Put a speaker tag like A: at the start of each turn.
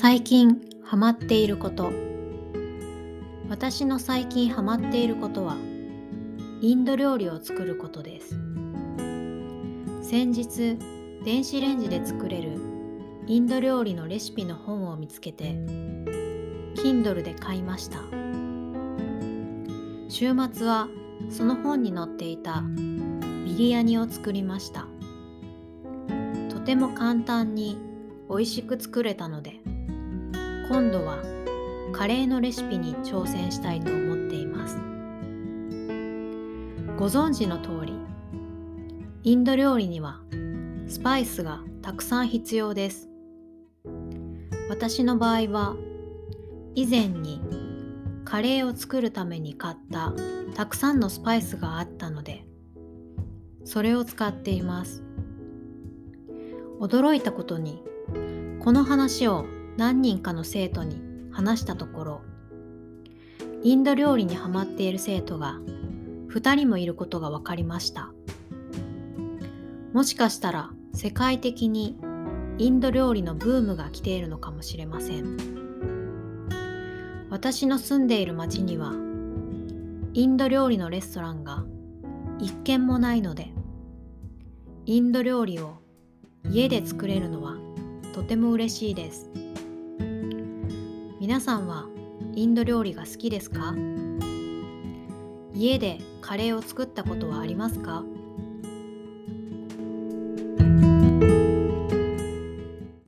A: 最近ハマっていること。私の最近ハマっていることはインド料理を作ることです。先日電子レンジで作れるインド料理のレシピの本を見つけて Kindle で買いました。週末はその本に載っていたビリヤニを作りました。とても簡単に美味しく作れたので今度はカレーのレシピに挑戦したいと思っています。ご存知の通りインド料理にはスパイスがたくさん必要です。私の場合は以前にカレーを作るために買ったたくさんのスパイスがあったのでそれを使っています。驚いたことにこの話を何人かの生徒に話したところインド料理にハマっている生徒が2人もいることが分かりましたもしかしたら世界的にインド料理のブームが来ているのかもしれません私の住んでいる町にはインド料理のレストランが一軒もないのでインド料理を家で作れるのはとても嬉しいです。皆さんはインド料理が好きですか？家でカレーを作ったことはありますか？